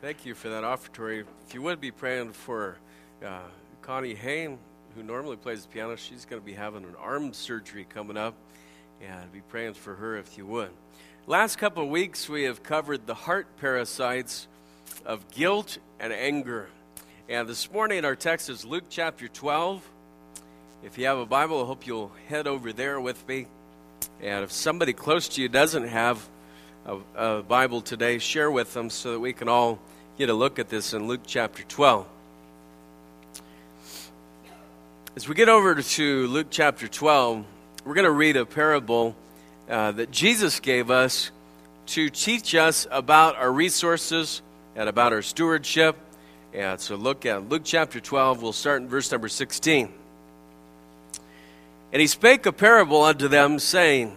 Thank you for that offertory. If you would be praying for uh, Connie Hain, who normally plays the piano, she's going to be having an arm surgery coming up, and be praying for her if you would. Last couple of weeks, we have covered the heart parasites of guilt and anger. And this morning, our text is Luke chapter 12. If you have a Bible, I hope you'll head over there with me. And if somebody close to you doesn't have a, a Bible today, share with them so that we can all get a look at this in Luke chapter 12. As we get over to Luke chapter 12, we're going to read a parable uh, that Jesus gave us to teach us about our resources and about our stewardship. And so look at Luke chapter 12. We'll start in verse number 16. And he spake a parable unto them, saying,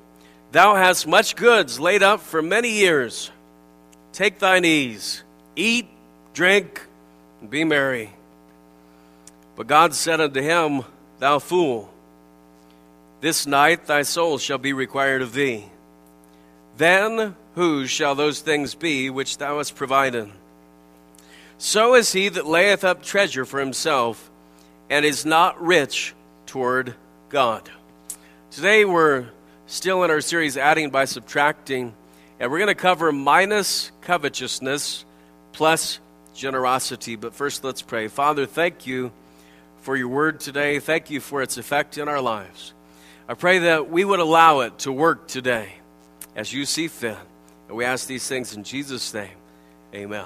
thou hast much goods laid up for many years. Take thine ease, eat, drink, and be merry. But God said unto him, Thou fool, this night thy soul shall be required of thee. Then whose shall those things be which thou hast provided? So is he that layeth up treasure for himself and is not rich toward God. Today we're still in our series Adding by Subtracting, and we're going to cover minus covetousness plus generosity. But first, let's pray. Father, thank you for your word today. Thank you for its effect in our lives. I pray that we would allow it to work today as you see fit. And we ask these things in Jesus' name. Amen.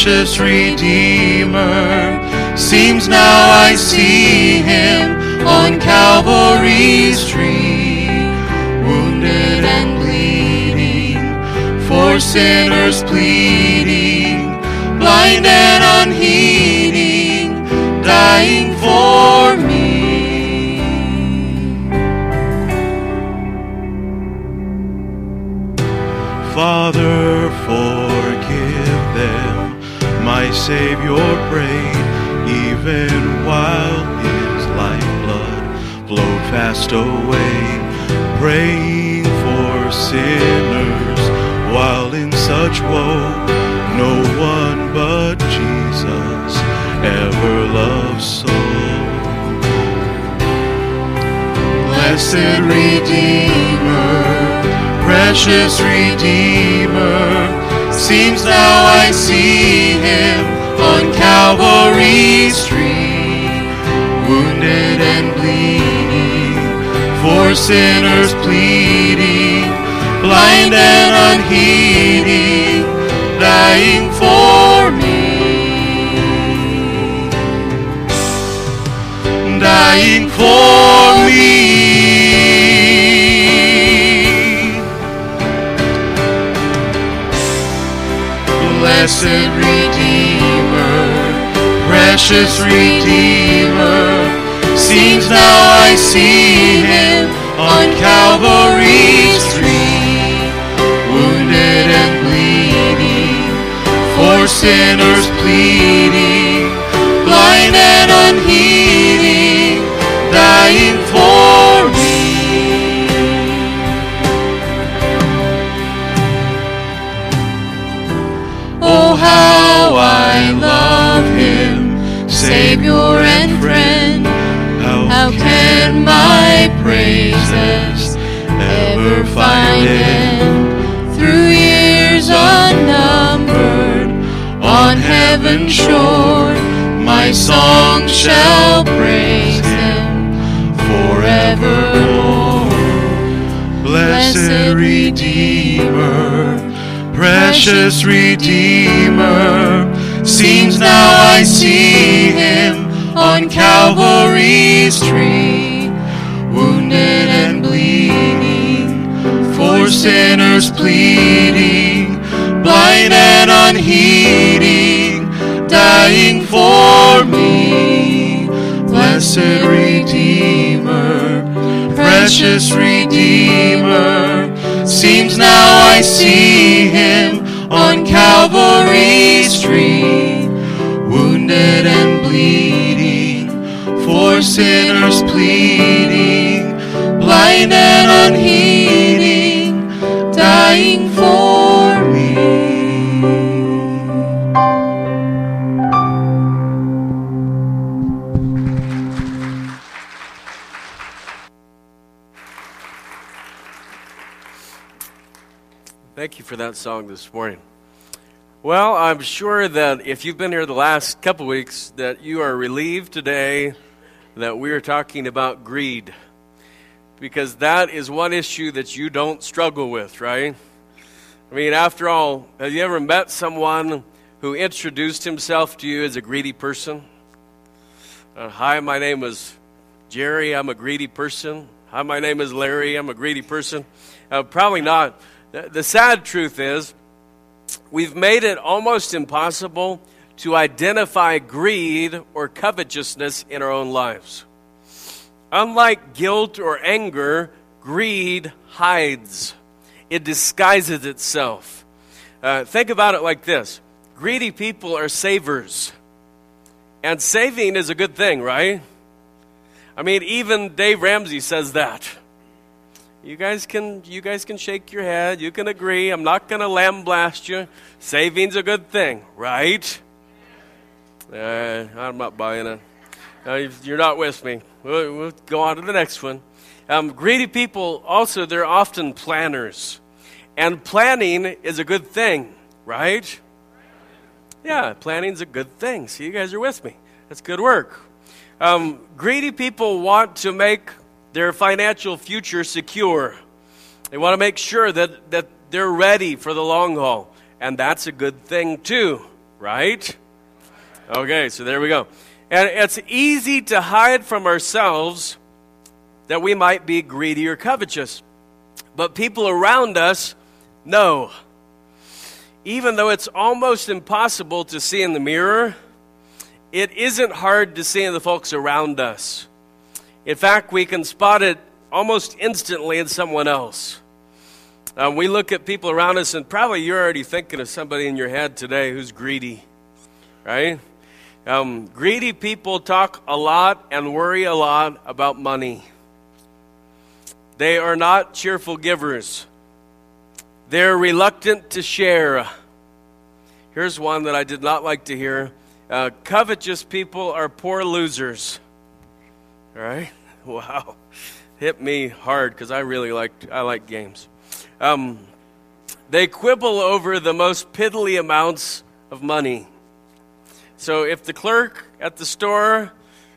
Precious Redeemer, Savior prayed, even while his lifeblood flowed fast away, praying for sinners while in such woe. No one but Jesus ever loved so. Blessed Redeemer precious Redeemer. Seems now I see him on Calvary's tree, wounded and bleeding, for sinners pleading, blind and unheeding, dying for me. Dying for me. blessed precious Redeemer. Seems now I see him on Calvary's tree, wounded and bleeding, for sinners pleading, blind and unheeding, praises ever find end? Through years unnumbered, on heaven's shore, my song shall praise Him forevermore. Blessed Redeemer, precious Redeemer, seems now I see Him on Calvary's tree, for sinners pleading, blind and unheeding, dying for me. Blessed Redeemer, precious Redeemer, seems now I see Him on Calvary's tree, wounded and bleeding, for sinners pleading, blind and You for that song this morning. Well, I'm sure that if you've been here the last couple weeks, that you are relieved today that we are talking about greed. Because that is one issue that you don't struggle with, right? I mean, after all, have you ever met someone who introduced himself to you as a greedy person? Uh, Hi, my name is Jerry. I'm a greedy person. Hi, my name is Larry. I'm a greedy person. Uh, probably not. The, sad truth is, we've made it almost impossible to identify greed or covetousness in our own lives. Unlike guilt or anger, greed hides, it disguises itself. Uh, think about it like this greedy people are savers, and saving is a good thing, right? I mean, even Dave Ramsey says that. You guys can you guys can shake your head. You can agree. I'm not going to lamb blast you. Saving's a good thing, right? Uh, I'm not buying it. Uh, you're not with me. We'll, we'll go on to the next one. Um, greedy people also they're often planners, and planning is a good thing, right? Yeah, planning's a good thing. See, you guys are with me. That's good work. Um, greedy people want to make their financial future secure. They want to make sure that, that they're ready for the long haul. And that's a good thing, too, right? Okay, so there we go. And it's easy to hide from ourselves that we might be greedy or covetous. But people around us know. Even though it's almost impossible to see in the mirror, it isn't hard to see in the folks around us. In fact, we can spot it almost instantly in someone else. Um, we look at people around us, and probably you're already thinking of somebody in your head today who's greedy, right? Um, greedy people talk a lot and worry a lot about money. They are not cheerful givers, they're reluctant to share. Here's one that I did not like to hear uh, covetous people are poor losers. Right? Wow. Hit me hard because I really like I like games. Um, they quibble over the most piddly amounts of money. So if the clerk at the store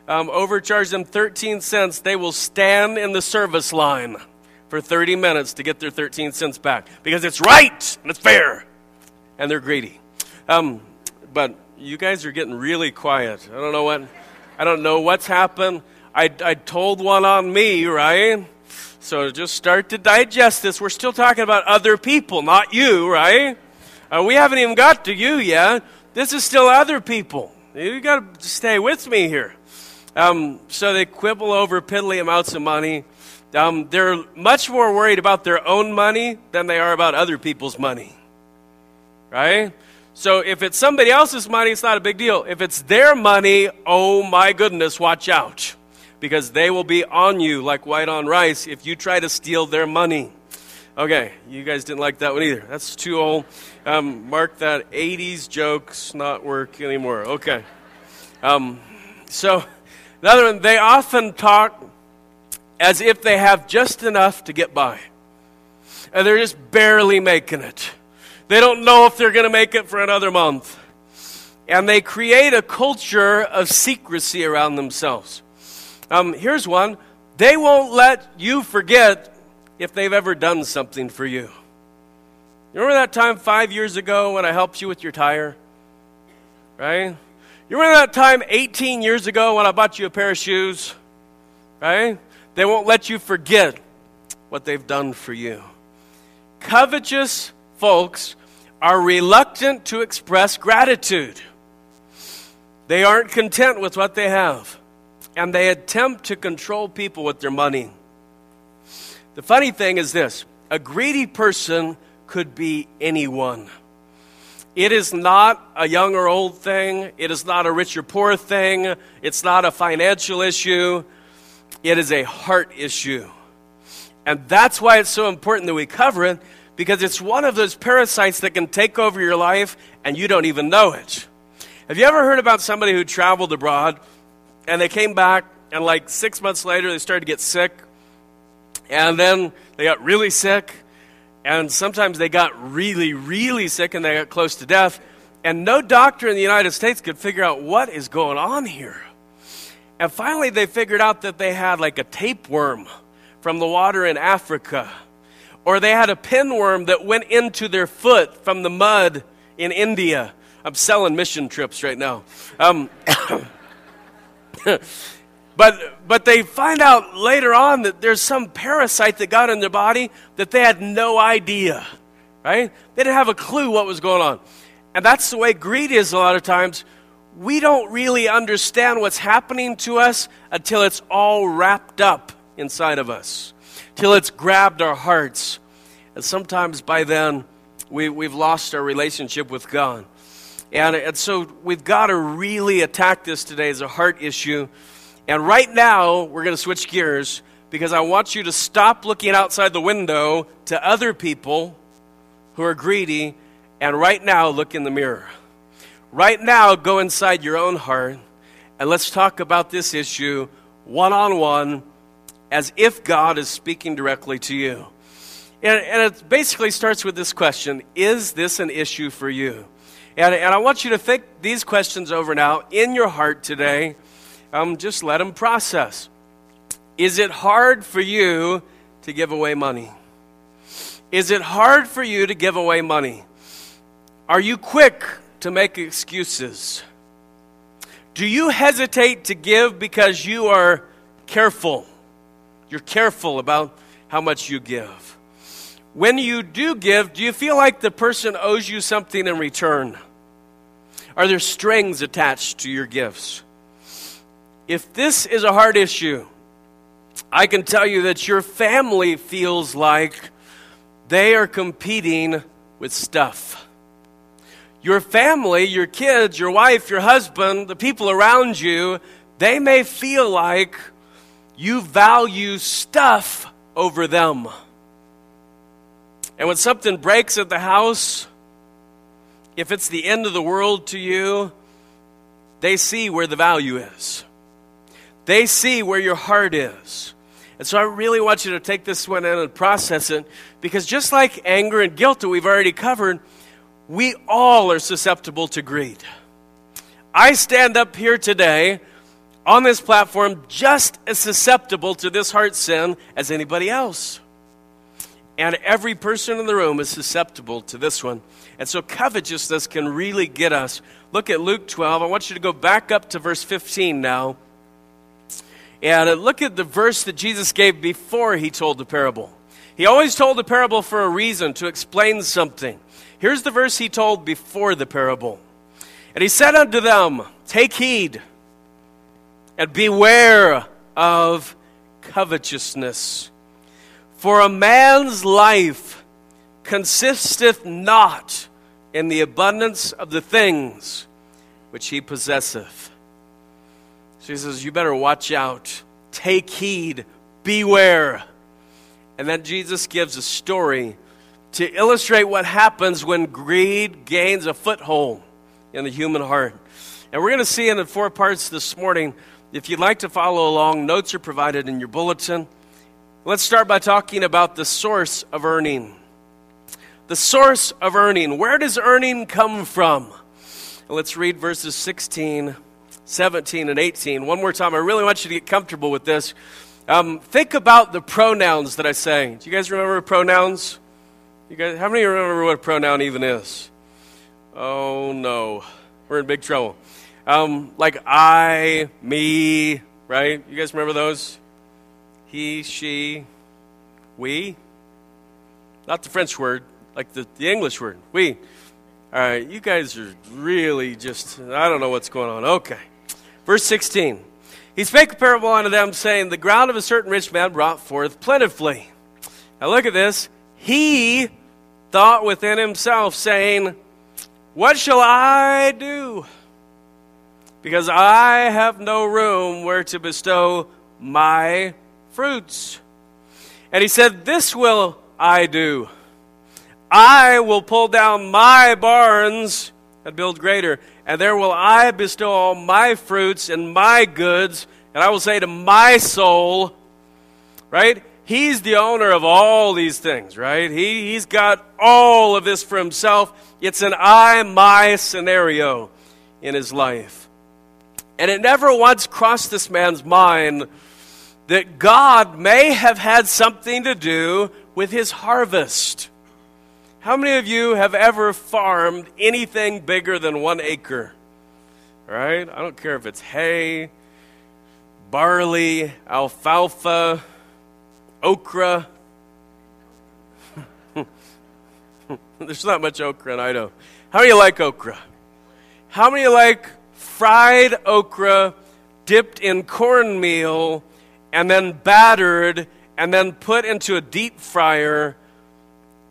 um, overcharged them 13 cents, they will stand in the service line for 30 minutes to get their 13 cents back because it's right and it's fair, and they're greedy. Um, but you guys are getting really quiet. I don't know what. I don't know what's happened. I, I told one on me, right? So just start to digest this. We're still talking about other people, not you, right? Uh, we haven't even got to you yet. This is still other people. You got to stay with me here. Um, so they quibble over piddly amounts of money. Um, they're much more worried about their own money than they are about other people's money. Right? So if it's somebody else's money, it's not a big deal. If it's their money, oh my goodness, watch out because they will be on you like white on rice if you try to steal their money. Okay, you guys didn't like that one either. That's too old. Um, mark that 80s jokes not work anymore. Okay. Um, So, another one, they often talk as if they have just enough to get by. And they're just barely making it. They don't know if they're going to make it for another month. And they create a culture of secrecy around themselves. Um, here's one they won't let you forget if they've ever done something for you. You remember that time five years ago when I helped you with your tire? Right? You remember that time 18 years ago when I bought you a pair of shoes? Right? They won't let you forget what they've done for you. Covetous folks are reluctant to express gratitude. They aren't content with what they have, and they attempt to control people with their money. The funny thing is this a greedy person could be anyone. It is not a young or old thing. It is not a rich or poor thing. It's not a financial issue. It is a heart issue. And that's why it's so important that we cover it because it's one of those parasites that can take over your life and you don't even know it. Have you ever heard about somebody who traveled abroad and they came back and like six months later they started to get sick and then they got really sick and sometimes they got really, really sick and they got close to death. And no doctor in the United States could figure out what is going on here. And finally, they figured out that they had like a tapeworm from the water in Africa, or they had a pinworm that went into their foot from the mud in India. I'm selling mission trips right now. Um, But, but they find out later on that there's some parasite that got in their body that they had no idea, right? They didn't have a clue what was going on. And that's the way greed is a lot of times. We don't really understand what's happening to us until it's all wrapped up inside of us, till it's grabbed our hearts. And sometimes by then, we, we've lost our relationship with God. And, and so we've got to really attack this today as a heart issue and right now, we're going to switch gears because I want you to stop looking outside the window to other people who are greedy and right now look in the mirror. Right now, go inside your own heart and let's talk about this issue one on one as if God is speaking directly to you. And, and, it basically starts with this question Is this an issue for you? And, and I want you to think these questions over now in your heart today um, just let them process. Is it hard for you to give away money? Is it hard for you to give away money? Are you quick to make excuses? Do you hesitate to give because you are careful? You're careful about how much you give. When you do give, do you feel like the person owes you something in return? Are there strings attached to your gifts? If this is a hard issue, I can tell you that your family feels like they are competing with stuff. Your family, your kids, your wife, your husband, the people around you, they may feel like you value stuff over them. And when something breaks at the house, if it's the end of the world to you, they see where the value is. They see where your heart is. And so I really want you to take this one in and process it because just like anger and guilt that we've already covered, we all are susceptible to greed. I stand up here today on this platform just as susceptible to this heart sin as anybody else. And every person in the room is susceptible to this one. And so covetousness can really get us. Look at Luke 12. I want you to go back up to verse 15 now. And uh, look at the verse that Jesus gave before he told the parable. He always told the parable for a reason, to explain something. Here's the verse he told before the parable. And he said unto them, Take heed and beware of covetousness. For a man's life consisteth not in the abundance of the things which he possesseth. So he says, You better watch out. Take heed. Beware. And then Jesus gives a story to illustrate what happens when greed gains a foothold in the human heart. And we're going to see in four parts this morning. If you'd like to follow along, notes are provided in your bulletin. Let's start by talking about the source of earning. The source of earning. Where does earning come from? Let's read verses 16, 17, and 18. One more time. I really want you to get comfortable with this. Um, think about the pronouns that I say. Do you guys remember pronouns? You guys, how many of you remember what a pronoun even is? Oh no, we're in big trouble. Um, like I, me, right? You guys remember those? He, she, we. Not the French word, like the, the English word. We. All right, you guys are really just, I don't know what's going on. Okay. Verse 16. He spake a parable unto them, saying, The ground of a certain rich man brought forth plentifully. Now look at this. He thought within himself, saying, What shall I do? Because I have no room where to bestow my fruits. And he said, This will I do. I will pull down my barns and build greater, and there will I bestow all my fruits and my goods, and I will say to my soul, right? He's the owner of all these things, right? He, he's got all of this for himself. It's an I, my scenario in his life. And it never once crossed this man's mind that God may have had something to do with his harvest. How many of you have ever farmed anything bigger than one acre? Right? I don't care if it's hay, barley, alfalfa, okra. There's not much okra in Idaho. How many like okra? How many like fried okra dipped in cornmeal and then battered and then put into a deep fryer?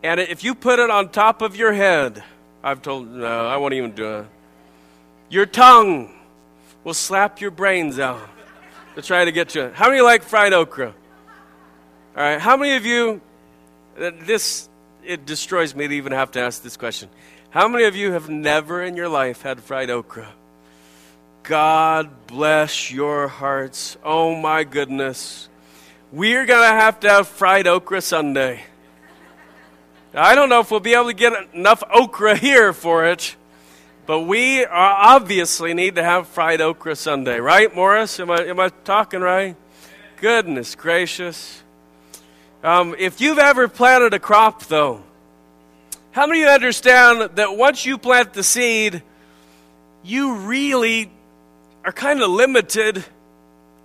And if you put it on top of your head, I've told, no, I won't even do it. Your tongue will slap your brains out to try to get you. How many like fried okra? All right, how many of you, uh, this, it destroys me to even have to ask this question. How many of you have never in your life had fried okra? God bless your hearts. Oh my goodness. We're going to have to have fried okra Sunday. I don't know if we'll be able to get enough okra here for it, but we obviously need to have fried okra Sunday, right, Morris? Am I, am I talking right? Goodness gracious. Um, if you've ever planted a crop, though, how many of you understand that once you plant the seed, you really are kind of limited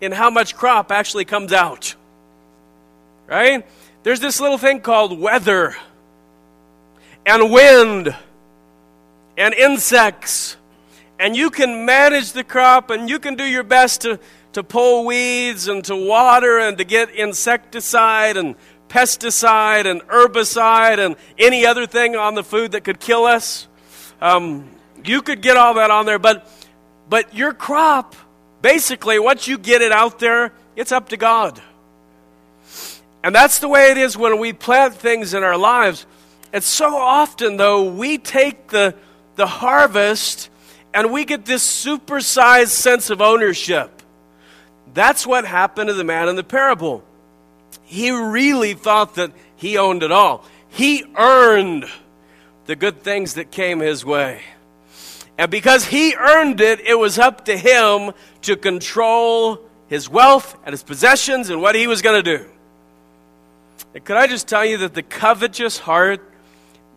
in how much crop actually comes out? Right? There's this little thing called weather and wind and insects. And you can manage the crop and you can do your best to to pull weeds and to water and to get insecticide and pesticide and herbicide and any other thing on the food that could kill us. Um, you could get all that on there, but but your crop, basically, once you get it out there, it's up to God. And that's the way it is when we plant things in our lives. And so often, though, we take the, the harvest and we get this supersized sense of ownership. That's what happened to the man in the parable. He really thought that he owned it all. He earned the good things that came his way. And because he earned it, it was up to him to control his wealth and his possessions and what he was going to do. And could I just tell you that the covetous heart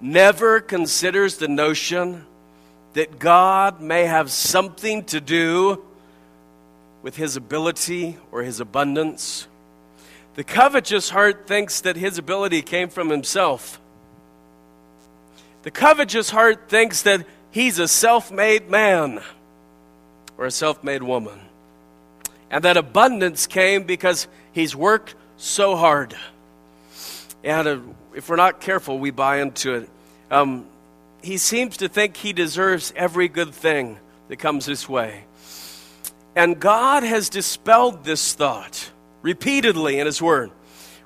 never considers the notion that God may have something to do with his ability or his abundance. The covetous heart thinks that his ability came from himself. The covetous heart thinks that he's a self made man or a self made woman. And that abundance came because he's worked so hard. And uh, if we're not careful, we buy into it. Um, he seems to think he deserves every good thing that comes his way. And God has dispelled this thought repeatedly in His Word.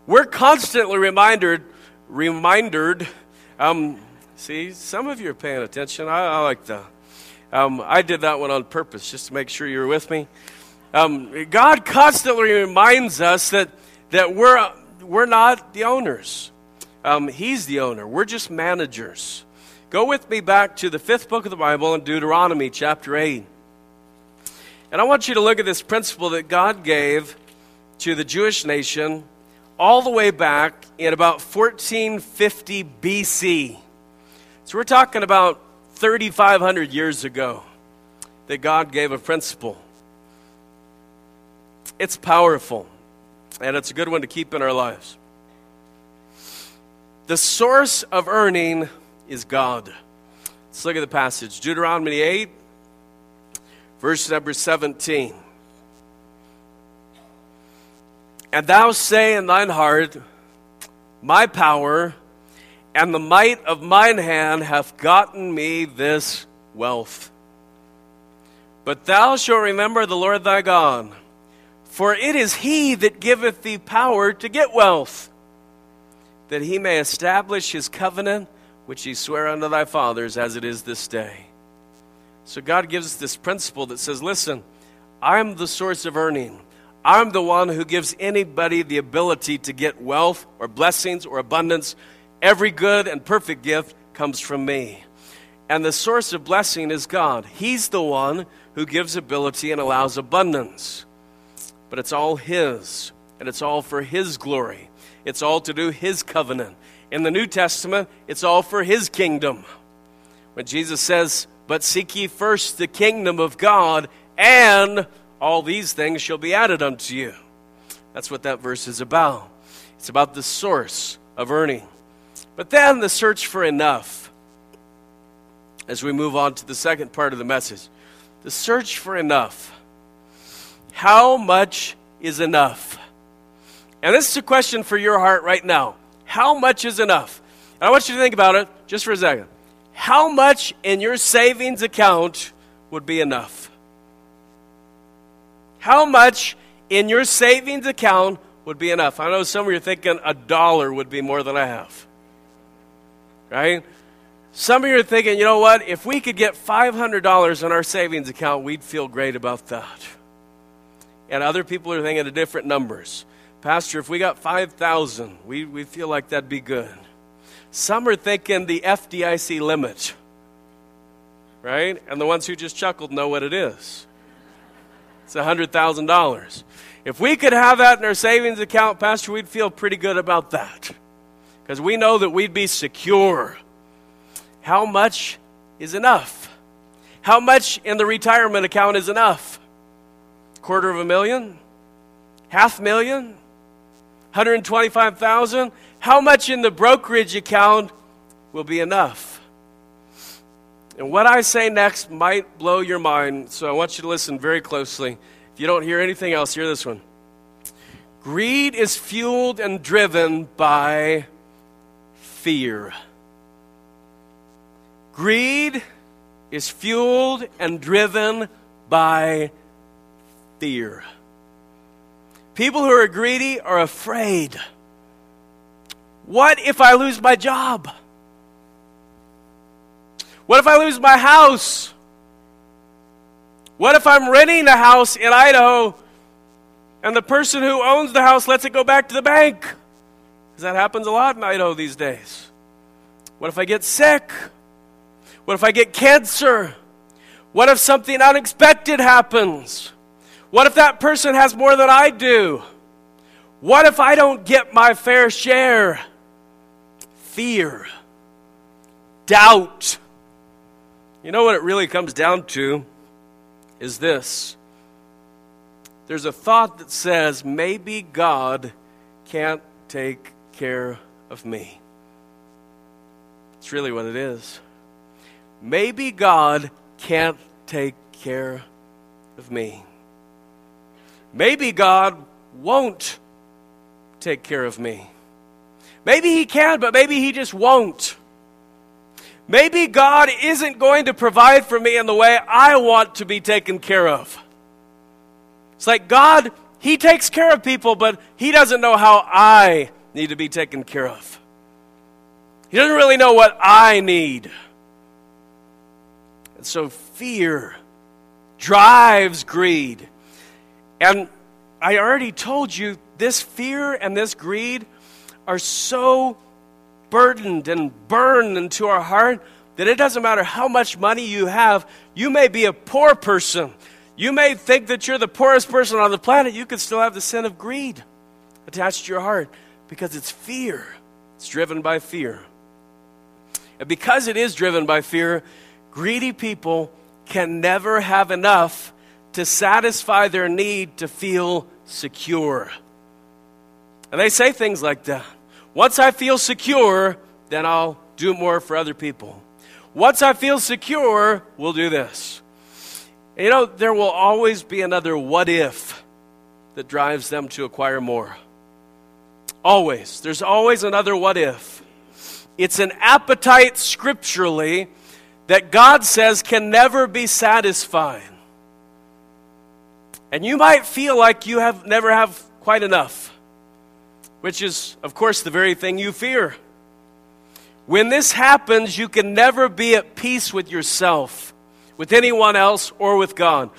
We're constantly reminded, reminded. Um, see, some of you are paying attention. I, I like that. Um, I did that one on purpose just to make sure you were with me. Um, God constantly reminds us that, that we're, we're not the owners. Um, he's the owner. We're just managers. Go with me back to the fifth book of the Bible in Deuteronomy chapter 8. And I want you to look at this principle that God gave to the Jewish nation all the way back in about 1450 BC. So we're talking about 3,500 years ago that God gave a principle. It's powerful, and it's a good one to keep in our lives. The source of earning is God. Let's look at the passage Deuteronomy 8, verse number 17. And thou say in thine heart, My power and the might of mine hand hath gotten me this wealth. But thou shalt remember the Lord thy God, for it is he that giveth thee power to get wealth, that he may establish his covenant which he sware unto thy fathers as it is this day. So God gives us this principle that says, listen, I'm the source of earning. I'm the one who gives anybody the ability to get wealth or blessings or abundance Every good and perfect gift comes from me. And the source of blessing is God. He's the one who gives ability and allows abundance. But it's all His, and it's all for His glory. It's all to do His covenant. In the New Testament, it's all for His kingdom. When Jesus says, But seek ye first the kingdom of God, and all these things shall be added unto you. That's what that verse is about. It's about the source of earning. But then the search for enough. As we move on to the second part of the message, the search for enough. How much is enough? And this is a question for your heart right now. How much is enough? And I want you to think about it just for a second. How much in your savings account would be enough? How much in your savings account would be enough? I know some of you are thinking a dollar would be more than I have right? Some of you are thinking, you know what? If we could get $500 in our savings account, we'd feel great about that. And other people are thinking of different numbers. Pastor, if we got 5,000, we, we feel like that'd be good. Some are thinking the FDIC limit, right? And the ones who just chuckled know what it is. It's $100,000. If we could have that in our savings account, Pastor, we'd feel pretty good about that because we know that we'd be secure. How much is enough? How much in the retirement account is enough? Quarter of a million? Half million? 125,000? How much in the brokerage account will be enough? And what I say next might blow your mind, so I want you to listen very closely. If you don't hear anything else, hear this one. Greed is fueled and driven by fear. Greed is fueled and driven by fear. People who are greedy are afraid. What if I lose my job? What if I lose my house? What if I'm renting a house in Idaho and the person who owns the house lets it go back to the bank? Because that happens a lot in Idaho these days. What if I get sick? What if I get cancer? What if something unexpected happens? What if that person has more than I do? What if I don't get my fair share? Fear, doubt. You know what it really comes down to is this there's a thought that says maybe God can't take care of me. It's really what it is. Maybe God can't take care of me. Maybe God won't take care of me. Maybe He can, but maybe He just won't. Maybe God isn't going to provide for me in the way I want to be taken care of. It's like God, He takes care of people, but He doesn't know how I need to be taken care of. He doesn't really know what I need. And so fear drives greed. And I already told you this fear and this greed are so burdened and burned into our heart that it doesn't matter how much money you have. You may be a poor person. You may think that you're the poorest person on the planet. You could still have the sin of greed attached to your heart because it's fear. It's driven by fear. And because it is driven by fear, greedy people can never have enough to satisfy their need to feel secure. And they say things like that. Once I feel secure, then I'll do more for other people. Once I feel secure, we'll do this. You know, there will always be another what if that drives them to acquire more. Always. There's always another what if. It's an appetite scripturally that God says can never be satisfied. And you might feel like you have never have quite enough, which is, of course, the very thing you fear. When this happens, you can never be at peace with yourself, with anyone else, or with God.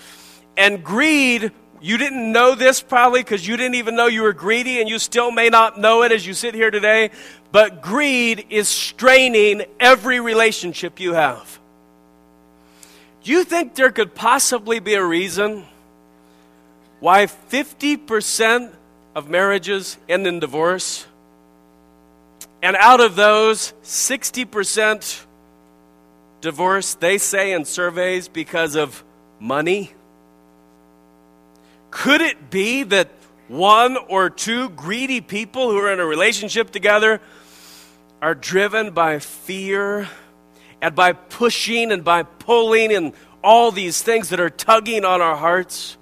And greed, you didn't know this probably because you didn't even know you were greedy, and you still may not know it as you sit here today. But greed is straining every relationship you have. Do you think there could possibly be a reason why 50% of marriages end in divorce? And out of those, 60% divorce, they say in surveys, because of money? Could it be that one or two greedy people who are in a relationship together are driven by fear? and by pushing and by pulling and all these things that are tugging on our hearts.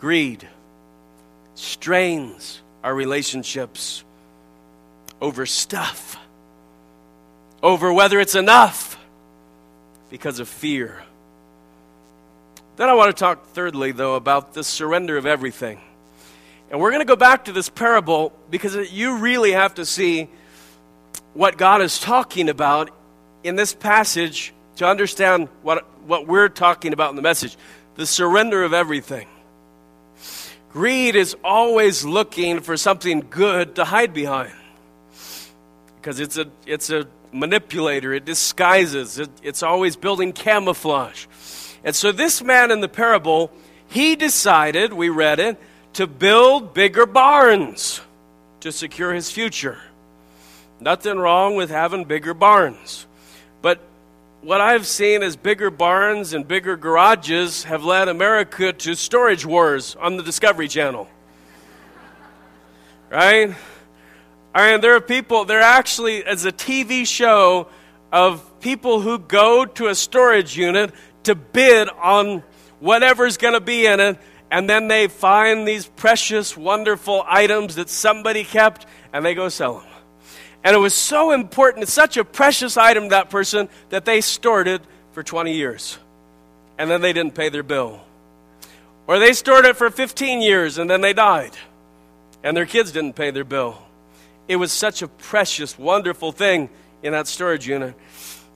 Greed strains our relationships over stuff, over whether it's enough because of fear. Then I want to talk, thirdly, though, about the surrender of everything. And we're going to go back to this parable because you really have to see what God is talking about in this passage to understand what, what we're talking about in the message the surrender of everything. Greed is always looking for something good to hide behind because it's a, it's a manipulator, it disguises, it, it's always building camouflage. And so, this man in the parable, he decided, we read it, to build bigger barns to secure his future. Nothing wrong with having bigger barns. But what I've seen is bigger barns and bigger garages have led America to storage wars on the Discovery Channel. right? I mean, there are people, there actually is a TV show of people who go to a storage unit to bid on whatever's going to be in it, and then they find these precious, wonderful items that somebody kept, and they go sell them. And it was so important, it's such a precious item to that person that they stored it for 20 years. And then they didn't pay their bill. Or they stored it for 15 years and then they died. And their kids didn't pay their bill. It was such a precious, wonderful thing in that storage unit.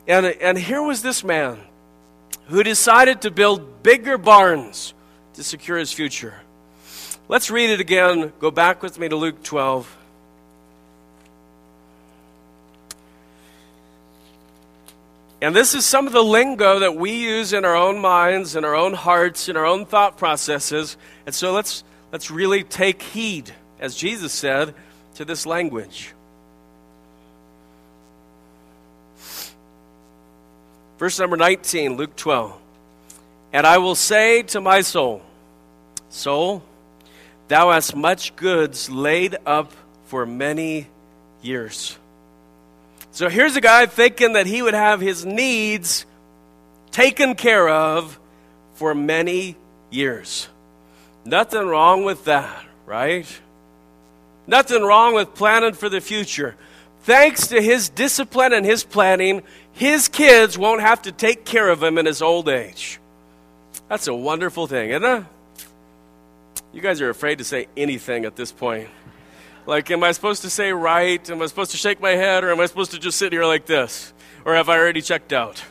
And, and here was this man who decided to build bigger barns to secure his future. Let's read it again. Go back with me to Luke 12. And this is some of the lingo that we use in our own minds, in our own hearts, in our own thought processes. And so let's, let's really take heed, as Jesus said, to this language. Verse number 19, Luke 12. And I will say to my soul, Soul, thou hast much goods laid up for many years. So here's a guy thinking that he would have his needs taken care of for many years. Nothing wrong with that, right? Nothing wrong with planning for the future. Thanks to his discipline and his planning, his kids won't have to take care of him in his old age. That's a wonderful thing, isn't it? You guys are afraid to say anything at this point. Like, am I supposed to say right? Am I supposed to shake my head? Or am I supposed to just sit here like this? Or have I already checked out?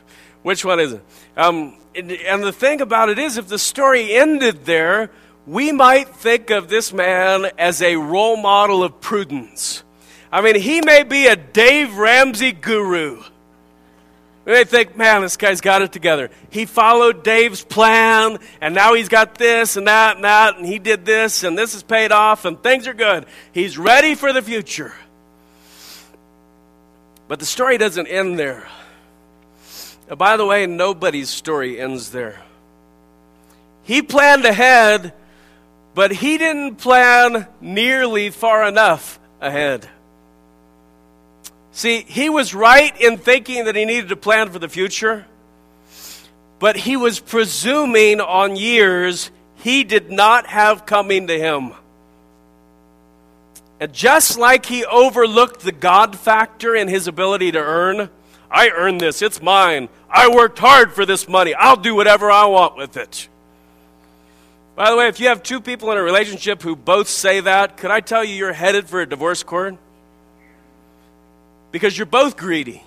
Which one is it? Um, and, and the thing about it is, if the story ended there, we might think of this man as a role model of prudence. I mean, he may be a Dave Ramsey guru. They think, man, this guy's got it together. He followed Dave's plan, and now he's got this and that and that, and he did this, and this is paid off, and things are good. He's ready for the future. But the story doesn't end there. Now, by the way, nobody's story ends there. He planned ahead, but he didn't plan nearly far enough ahead. See, he was right in thinking that he needed to plan for the future, but he was presuming on years he did not have coming to him. And just like he overlooked the God factor in his ability to earn, I earned this, it's mine. I worked hard for this money. I'll do whatever I want with it. By the way, if you have two people in a relationship who both say that, could I tell you you're headed for a divorce court? Because you're both greedy.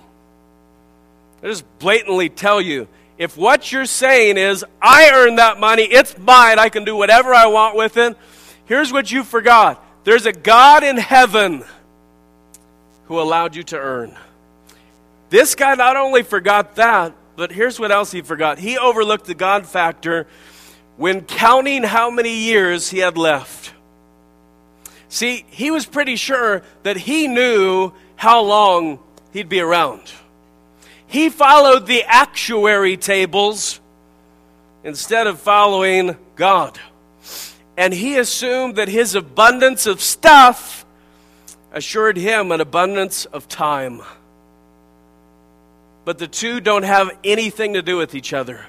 I just blatantly tell you if what you're saying is, I earned that money, it's mine, I can do whatever I want with it, here's what you forgot there's a God in heaven who allowed you to earn. This guy not only forgot that, but here's what else he forgot. He overlooked the God factor when counting how many years he had left. See, he was pretty sure that he knew how long he'd be around. He followed the actuary tables instead of following God. And he assumed that his abundance of stuff assured him an abundance of time. But the two don't have anything to do with each other.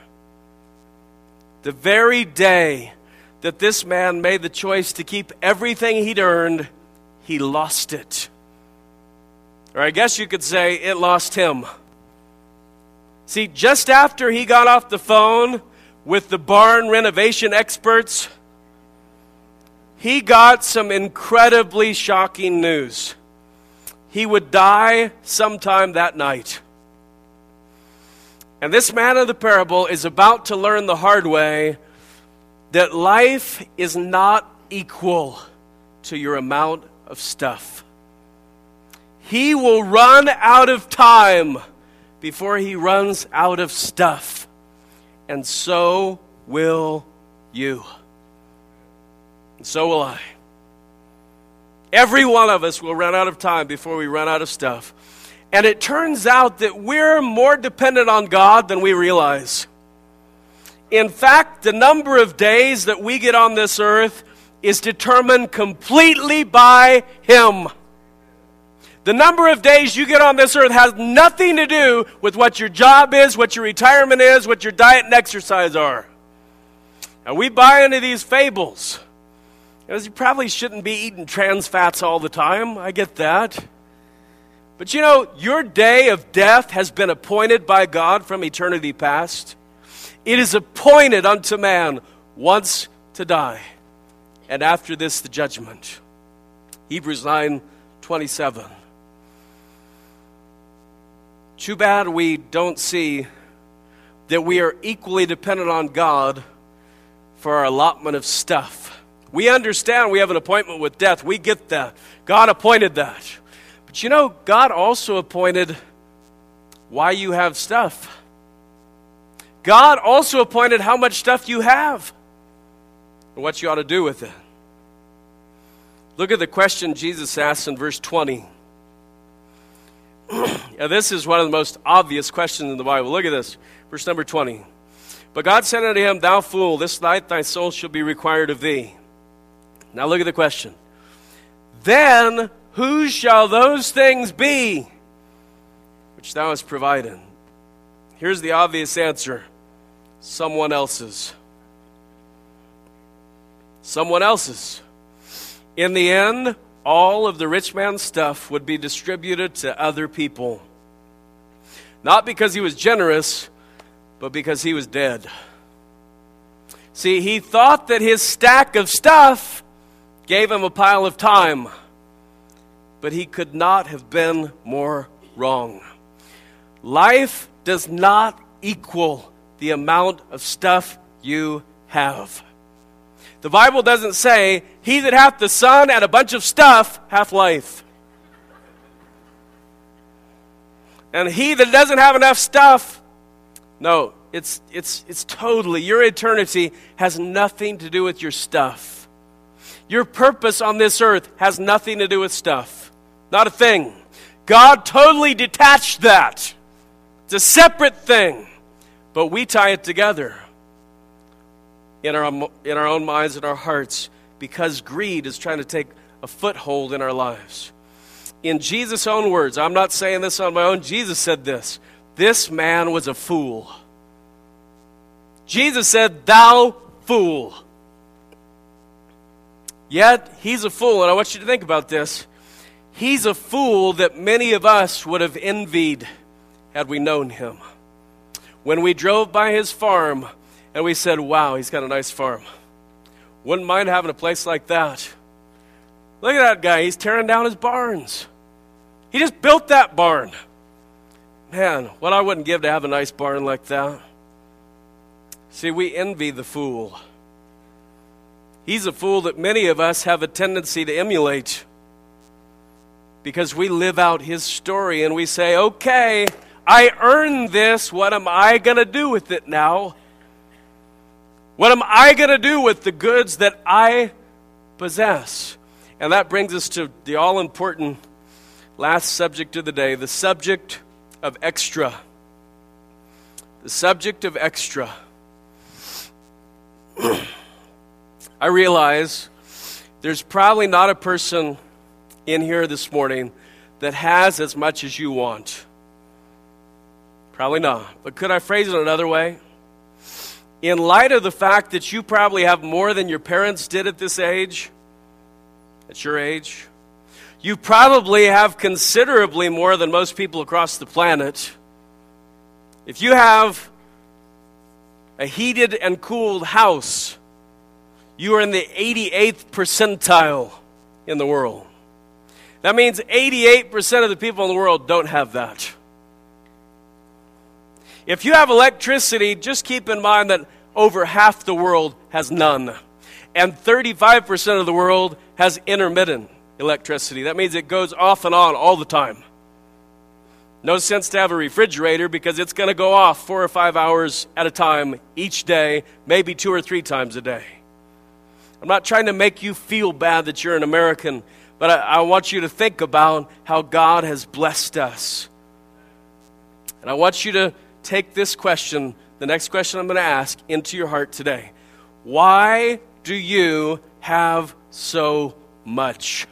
The very day that this man made the choice to keep everything he'd earned, he lost it. Or I guess you could say it lost him. See, just after he got off the phone with the barn renovation experts, he got some incredibly shocking news. He would die sometime that night. And this man of the parable is about to learn the hard way that life is not equal to your amount of stuff. He will run out of time before he runs out of stuff. And so will you. And so will I. Every one of us will run out of time before we run out of stuff. And it turns out that we're more dependent on God than we realize. In fact, the number of days that we get on this earth is determined completely by Him. The number of days you get on this earth has nothing to do with what your job is, what your retirement is, what your diet and exercise are. And we buy into these fables. Because you probably shouldn't be eating trans fats all the time. I get that. But you know, your day of death has been appointed by God from eternity past. It is appointed unto man once to die, and after this, the judgment. Hebrews 9 27. Too bad we don't see that we are equally dependent on God for our allotment of stuff. We understand we have an appointment with death. We get that. God appointed that. But you know, God also appointed why you have stuff. God also appointed how much stuff you have and what you ought to do with it. Look at the question Jesus asks in verse 20. now, this is one of the most obvious questions in the Bible. Look at this. Verse number 20. But God said unto him, Thou fool, this night thy soul shall be required of thee. Now look at the question. Then whose shall those things be which thou hast provided? Here's the obvious answer someone else's. Someone else's. In the end, all of the rich man's stuff would be distributed to other people. Not because he was generous, but because he was dead. See, he thought that his stack of stuff gave him a pile of time, but he could not have been more wrong. Life does not equal the amount of stuff you have. The Bible doesn't say, He that hath the Son and a bunch of stuff hath life. And he that doesn't have enough stuff, no, it's, it's, it's totally, your eternity has nothing to do with your stuff. Your purpose on this earth has nothing to do with stuff. Not a thing. God totally detached that. It's a separate thing. But we tie it together in our, in our own minds and our hearts because greed is trying to take a foothold in our lives. In Jesus' own words, I'm not saying this on my own, Jesus said this this man was a fool. Jesus said, Thou fool. Yet, he's a fool, and I want you to think about this. He's a fool that many of us would have envied had we known him. When we drove by his farm and we said, Wow, he's got a nice farm. Wouldn't mind having a place like that. Look at that guy, he's tearing down his barns. He just built that barn. Man, what I wouldn't give to have a nice barn like that. See, we envy the fool. He's a fool that many of us have a tendency to emulate because we live out his story and we say, okay, I earned this. What am I going to do with it now? What am I going to do with the goods that I possess? And that brings us to the all important last subject of the day the subject of extra. The subject of extra. I realize there's probably not a person in here this morning that has as much as you want. Probably not. But could I phrase it another way? In light of the fact that you probably have more than your parents did at this age, at your age, you probably have considerably more than most people across the planet. If you have a heated and cooled house, you are in the 88th percentile in the world. That means 88% of the people in the world don't have that. If you have electricity, just keep in mind that over half the world has none. And 35% of the world has intermittent electricity. That means it goes off and on all the time. No sense to have a refrigerator because it's going to go off four or five hours at a time each day, maybe two or three times a day. I'm not trying to make you feel bad that you're an American, but I, I want you to think about how God has blessed us. And I want you to take this question, the next question I'm going to ask, into your heart today. Why do you have so much?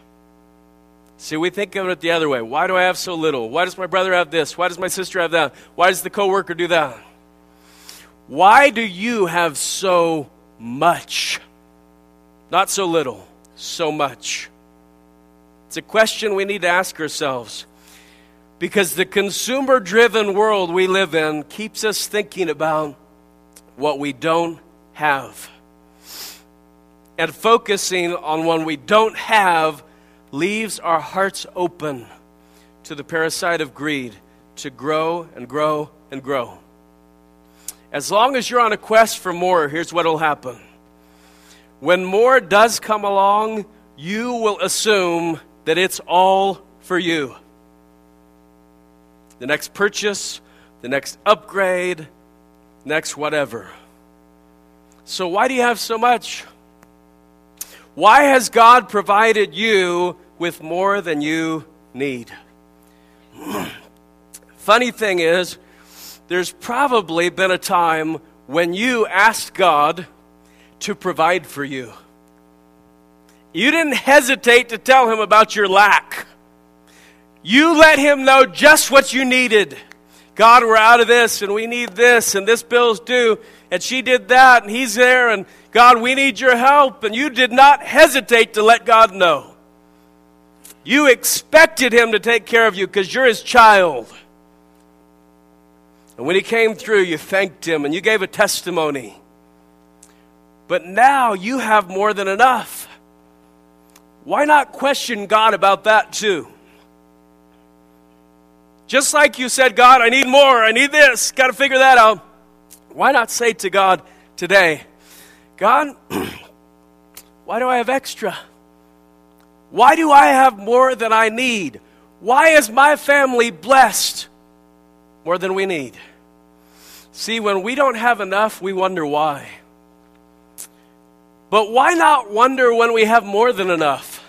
See, we think of it the other way. Why do I have so little? Why does my brother have this? Why does my sister have that? Why does the coworker do that? Why do you have so much? Not so little, so much. It's a question we need to ask ourselves. Because the consumer driven world we live in keeps us thinking about what we don't have. And focusing on what we don't have leaves our hearts open to the parasite of greed to grow and grow and grow. As long as you're on a quest for more, here's what will happen. When more does come along, you will assume that it's all for you. The next purchase, the next upgrade, next whatever. So, why do you have so much? Why has God provided you with more than you need? Funny thing is, there's probably been a time when you asked God to provide for you. You didn't hesitate to tell him about your lack. You let him know just what you needed. God, we're out of this and we need this and this bill's due and she did that and he's there and God, we need your help. And you did not hesitate to let God know. You expected him to take care of you because you're his child. And when he came through, you thanked him and you gave a testimony. But now you have more than enough. Why not question God about that too? Just like you said, God, I need more, I need this, got to figure that out. Why not say to God today, God, why do I have extra? Why do I have more than I need? Why is my family blessed more than we need? See, when we don't have enough, we wonder why. But why not wonder when we have more than enough?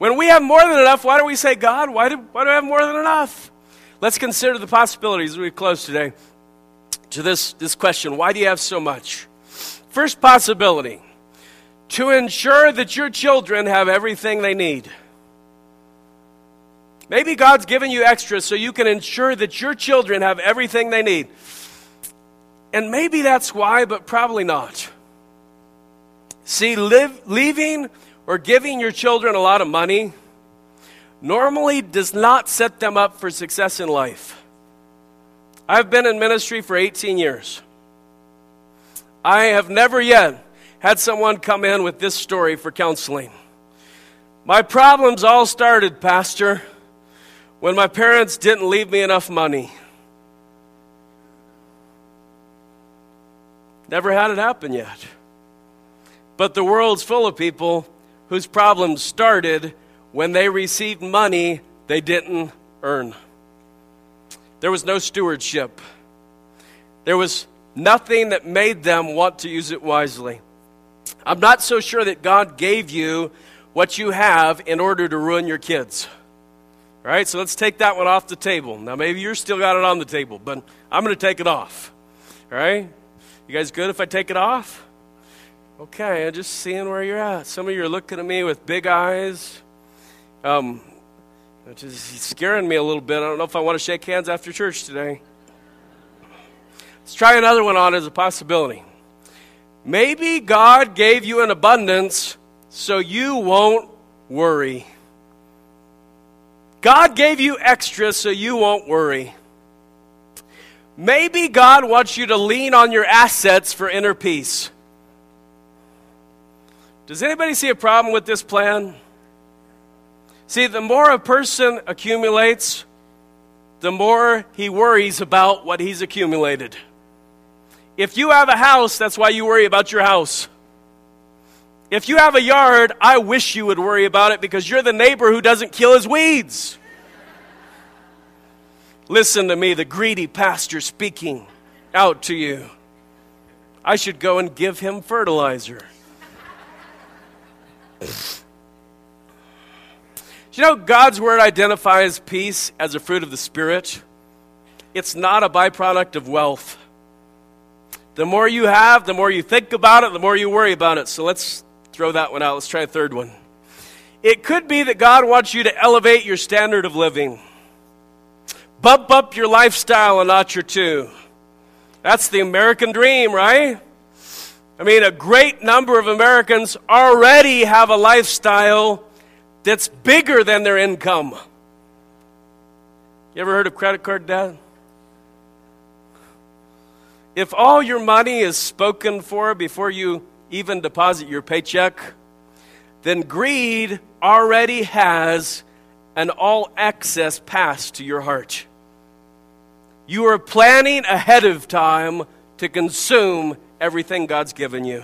When we have more than enough, why do we say, God, why do, why do I have more than enough? Let's consider the possibilities we close today to this, this question why do you have so much? First possibility to ensure that your children have everything they need. Maybe God's given you extra so you can ensure that your children have everything they need. And maybe that's why, but probably not. See, live, leaving or giving your children a lot of money normally does not set them up for success in life. I've been in ministry for 18 years. I have never yet had someone come in with this story for counseling. My problems all started, Pastor, when my parents didn't leave me enough money. Never had it happen yet. But the world's full of people whose problems started when they received money they didn't earn. There was no stewardship. There was nothing that made them want to use it wisely. I'm not so sure that God gave you what you have in order to ruin your kids. All right, so let's take that one off the table. Now, maybe you're still got it on the table, but I'm going to take it off. All right? You guys good if I take it off? Okay, I'm just seeing where you're at. Some of you are looking at me with big eyes, um, which is scaring me a little bit. I don't know if I want to shake hands after church today. Let's try another one on as a possibility. Maybe God gave you an abundance so you won't worry. God gave you extra so you won't worry. Maybe God wants you to lean on your assets for inner peace. Does anybody see a problem with this plan? See, the more a person accumulates, the more he worries about what he's accumulated. If you have a house, that's why you worry about your house. If you have a yard, I wish you would worry about it because you're the neighbor who doesn't kill his weeds. Listen to me, the greedy pastor speaking out to you. I should go and give him fertilizer. You know, God's word identifies peace as a fruit of the Spirit. It's not a byproduct of wealth. The more you have, the more you think about it, the more you worry about it. So let's throw that one out. Let's try a third one. It could be that God wants you to elevate your standard of living, bump up your lifestyle a notch or two. That's the American dream, right? I mean, a great number of Americans already have a lifestyle that's bigger than their income. You ever heard of credit card debt? If all your money is spoken for before you even deposit your paycheck, then greed already has an all access pass to your heart. You are planning ahead of time to consume everything God's given you.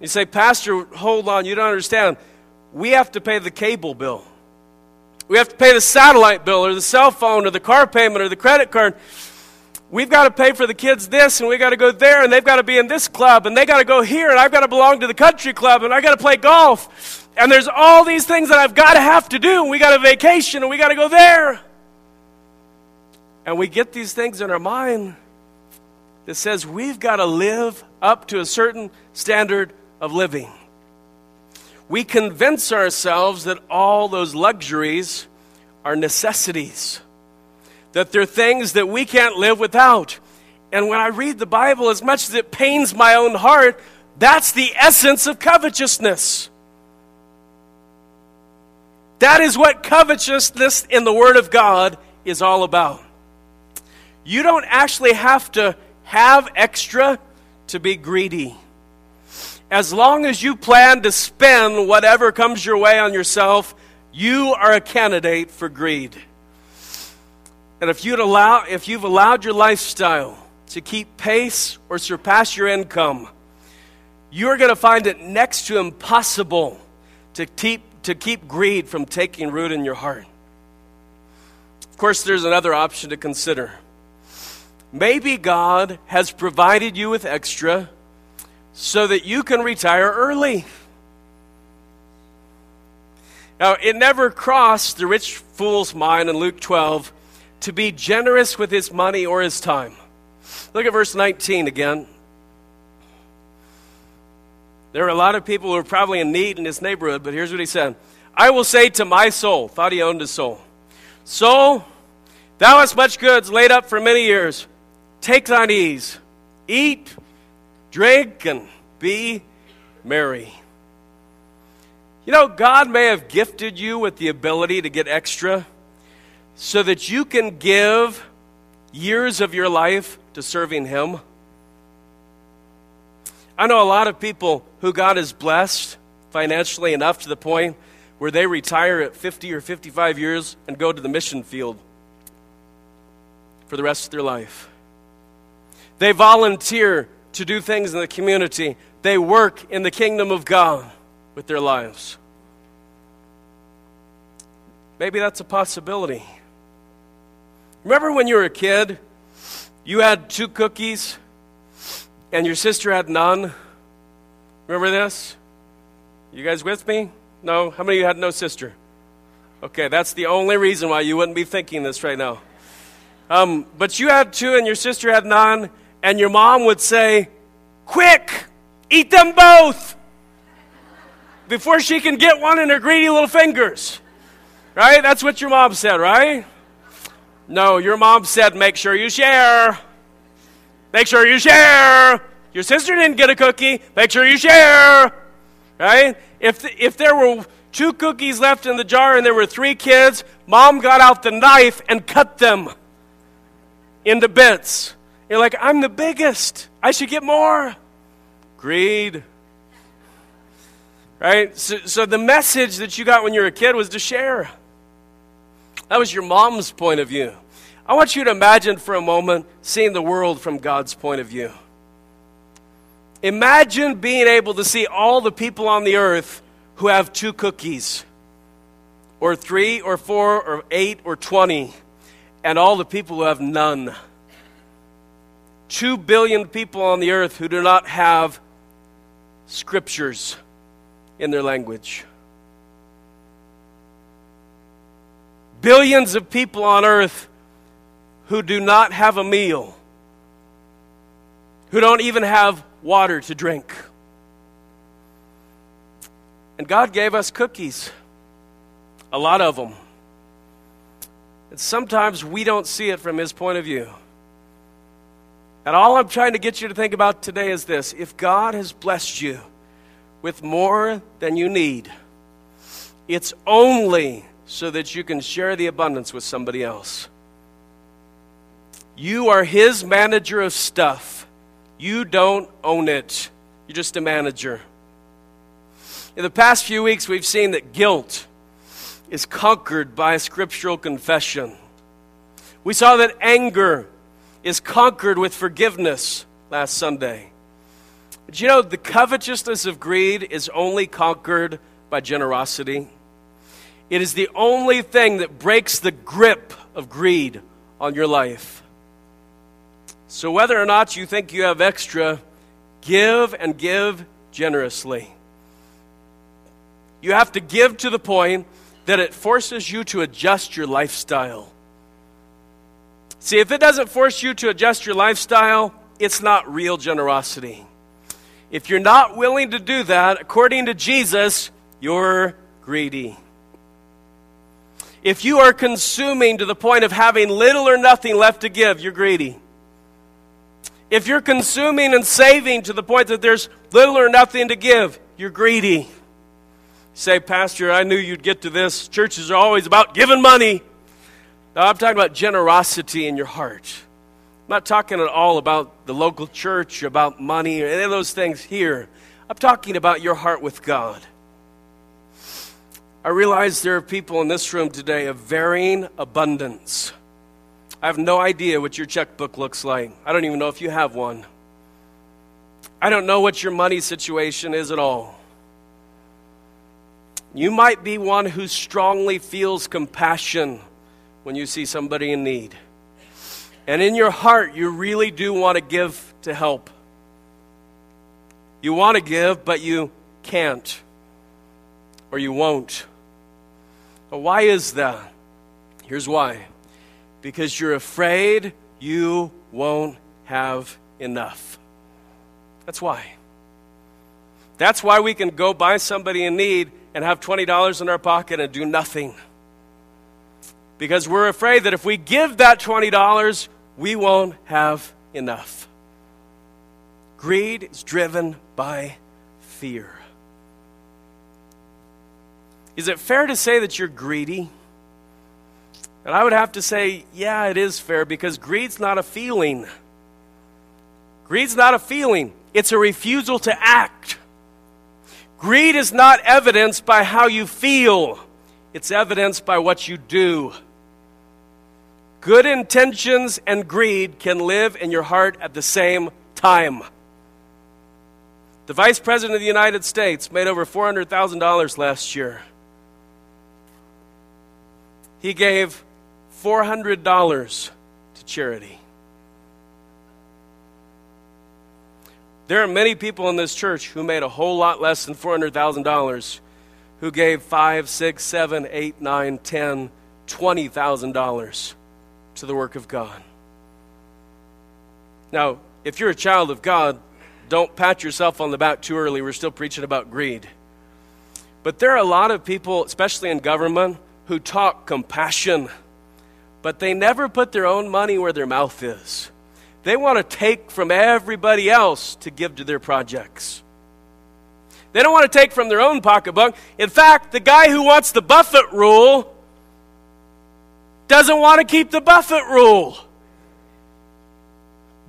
You say, Pastor, hold on, you don't understand. We have to pay the cable bill. We have to pay the satellite bill or the cell phone or the car payment or the credit card. We've got to pay for the kids this and we've got to go there and they've got to be in this club and they got to go here and I've got to belong to the country club and I've got to play golf. And there's all these things that I've got to have to do. And we got a vacation and we got to go there. And we get these things in our mind that says we've got to live up to a certain standard of living. We convince ourselves that all those luxuries are necessities, that they're things that we can't live without. And when I read the Bible, as much as it pains my own heart, that's the essence of covetousness. That is what covetousness in the Word of God is all about. You don't actually have to have extra to be greedy. As long as you plan to spend whatever comes your way on yourself, you are a candidate for greed. And if you'd allow if you've allowed your lifestyle to keep pace or surpass your income, you're going to find it next to impossible to keep to keep greed from taking root in your heart. Of course, there's another option to consider. Maybe God has provided you with extra so that you can retire early. Now, it never crossed the rich fool's mind in Luke 12 to be generous with his money or his time. Look at verse 19 again. There are a lot of people who are probably in need in this neighborhood, but here's what he said I will say to my soul, thought he owned his soul, Soul, thou hast much goods laid up for many years. Take thine ease, eat, drink, and be merry. You know, God may have gifted you with the ability to get extra so that you can give years of your life to serving Him. I know a lot of people who God has blessed financially enough to the point where they retire at 50 or 55 years and go to the mission field for the rest of their life. They volunteer to do things in the community, they work in the kingdom of God with their lives. Maybe that's a possibility. Remember when you were a kid, you had two cookies and your sister had none? Remember this? You guys with me? No? How many of you had no sister? Okay, that's the only reason why you wouldn't be thinking this right now. Um, but you had two and your sister had none, and your mom would say, Quick, eat them both before she can get one in her greedy little fingers. Right? That's what your mom said, right? No, your mom said, Make sure you share. Make sure you share. Your sister didn't get a cookie. Make sure you share. Right? If, if there were two cookies left in the jar and there were three kids, mom got out the knife and cut them into bits. You're like, I'm the biggest. I should get more. Greed. Right? So, so the message that you got when you were a kid was to share. That was your mom's point of view. I want you to imagine for a moment seeing the world from God's point of view. Imagine being able to see all the people on the earth who have two cookies, or three, or four, or eight, or twenty, and all the people who have none. Two billion people on the earth who do not have scriptures in their language. Billions of people on earth who do not have a meal, who don't even have water to drink. And God gave us cookies, a lot of them. And sometimes we don't see it from His point of view. And all I'm trying to get you to think about today is this if God has blessed you with more than you need, it's only so that you can share the abundance with somebody else. You are his manager of stuff. You don't own it. You're just a manager. In the past few weeks, we've seen that guilt is conquered by a scriptural confession. We saw that anger is conquered with forgiveness last Sunday. But you know, the covetousness of greed is only conquered by generosity. It is the only thing that breaks the grip of greed on your life. So, whether or not you think you have extra, give and give generously. You have to give to the point that it forces you to adjust your lifestyle. See, if it doesn't force you to adjust your lifestyle, it's not real generosity. If you're not willing to do that, according to Jesus, you're greedy. If you are consuming to the point of having little or nothing left to give, you're greedy. If you're consuming and saving to the point that there's little or nothing to give, you're greedy. say, Pastor, I knew you'd get to this. Churches are always about giving money. No, I'm talking about generosity in your heart. I'm not talking at all about the local church, about money, or any of those things here. I'm talking about your heart with God. I realize there are people in this room today of varying abundance. I have no idea what your checkbook looks like. I don't even know if you have one. I don't know what your money situation is at all. You might be one who strongly feels compassion when you see somebody in need. And in your heart, you really do want to give to help. You want to give, but you can't, or you won't. Why is that? Here's why because you're afraid you won't have enough. That's why. That's why we can go by somebody in need and have $20 in our pocket and do nothing. Because we're afraid that if we give that $20, we won't have enough. Greed is driven by fear. Is it fair to say that you're greedy? And I would have to say, yeah, it is fair because greed's not a feeling. Greed's not a feeling, it's a refusal to act. Greed is not evidenced by how you feel, it's evidenced by what you do. Good intentions and greed can live in your heart at the same time. The Vice President of the United States made over $400,000 last year. He gave $400 to charity. There are many people in this church who made a whole lot less than $400,000 who gave five, six, seven, eight, nine, ten, twenty thousand dollars to the work of God. Now, if you're a child of God, don't pat yourself on the back too early. We're still preaching about greed. But there are a lot of people, especially in government, who talk compassion but they never put their own money where their mouth is. They want to take from everybody else to give to their projects. They don't want to take from their own pocketbook. In fact, the guy who wants the Buffett rule doesn't want to keep the Buffett rule.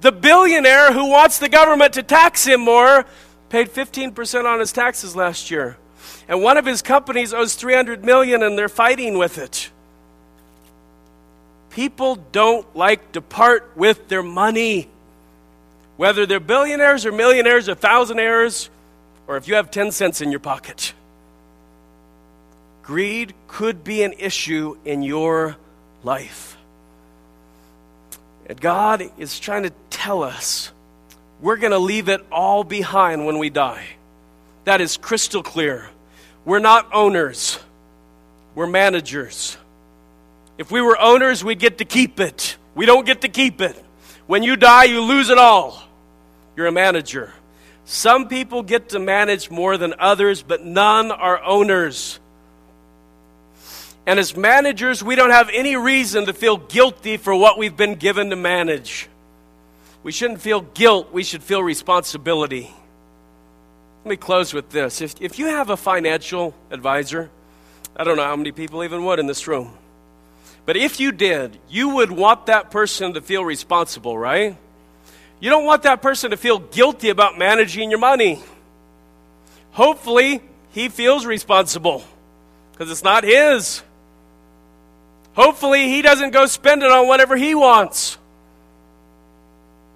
The billionaire who wants the government to tax him more paid 15% on his taxes last year. And one of his companies owes 300 million and they're fighting with it. People don't like to part with their money. Whether they're billionaires or millionaires or thousandaires, or if you have 10 cents in your pocket. Greed could be an issue in your life. And God is trying to tell us we're going to leave it all behind when we die. That is crystal clear. We're not owners, we're managers. If we were owners, we'd get to keep it. We don't get to keep it. When you die, you lose it all. You're a manager. Some people get to manage more than others, but none are owners. And as managers, we don't have any reason to feel guilty for what we've been given to manage. We shouldn't feel guilt, we should feel responsibility. Let me close with this. If, if you have a financial advisor, I don't know how many people even would in this room. But if you did, you would want that person to feel responsible, right? You don't want that person to feel guilty about managing your money. Hopefully, he feels responsible because it's not his. Hopefully, he doesn't go spend it on whatever he wants.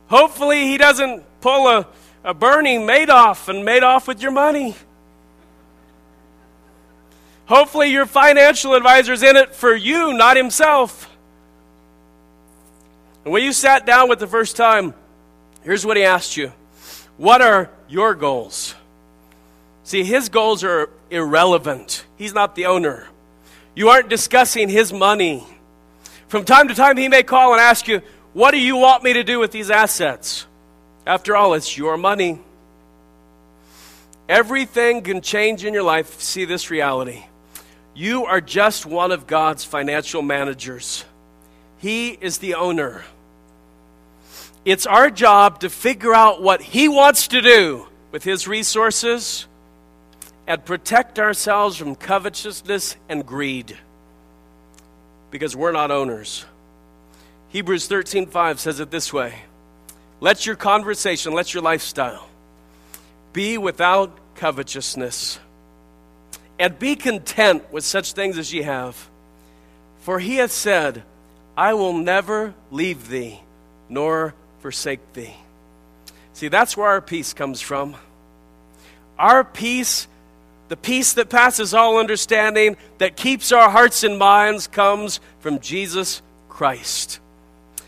Hopefully, he doesn't pull a, a Bernie Madoff and Madoff with your money. Hopefully, your financial advisor is in it for you, not himself. And when you sat down with the first time, here's what he asked you What are your goals? See, his goals are irrelevant. He's not the owner. You aren't discussing his money. From time to time, he may call and ask you, What do you want me to do with these assets? After all, it's your money. Everything can change in your life. See this reality. You are just one of God's financial managers. He is the owner. It's our job to figure out what He wants to do with His resources and protect ourselves from covetousness and greed because we're not owners. Hebrews 13:5 says it this way. Let your conversation, let your lifestyle be without covetousness and be content with such things as ye have. For he hath said, I will never leave thee nor forsake thee. See, that's where our peace comes from. Our peace, the peace that passes all understanding, that keeps our hearts and minds, comes from Jesus Christ.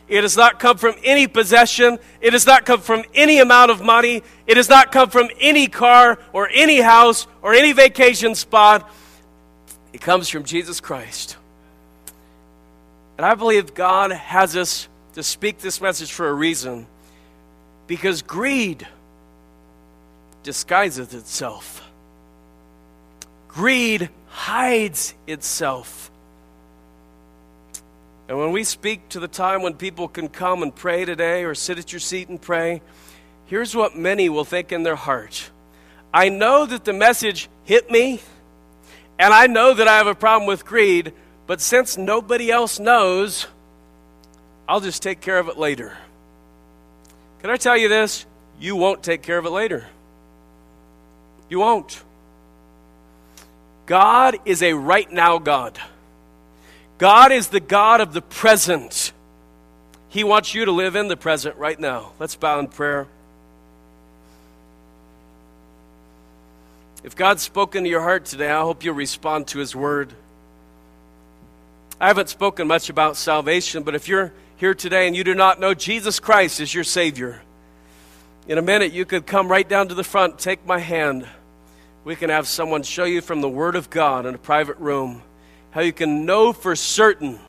It does not come from any possession. It does not come from any amount of money. It does not come from any car or any house or any vacation spot. It comes from Jesus Christ. And I believe God has us to speak this message for a reason because greed disguises itself, greed hides itself. And when we speak to the time when people can come and pray today or sit at your seat and pray, here's what many will think in their heart I know that the message hit me, and I know that I have a problem with greed, but since nobody else knows, I'll just take care of it later. Can I tell you this? You won't take care of it later. You won't. God is a right now God. God is the God of the present. He wants you to live in the present right now. Let's bow in prayer. If God's spoken to your heart today, I hope you'll respond to His word. I haven't spoken much about salvation, but if you're here today and you do not know Jesus Christ as your Savior, in a minute you could come right down to the front, take my hand. We can have someone show you from the Word of God in a private room how you can know for certain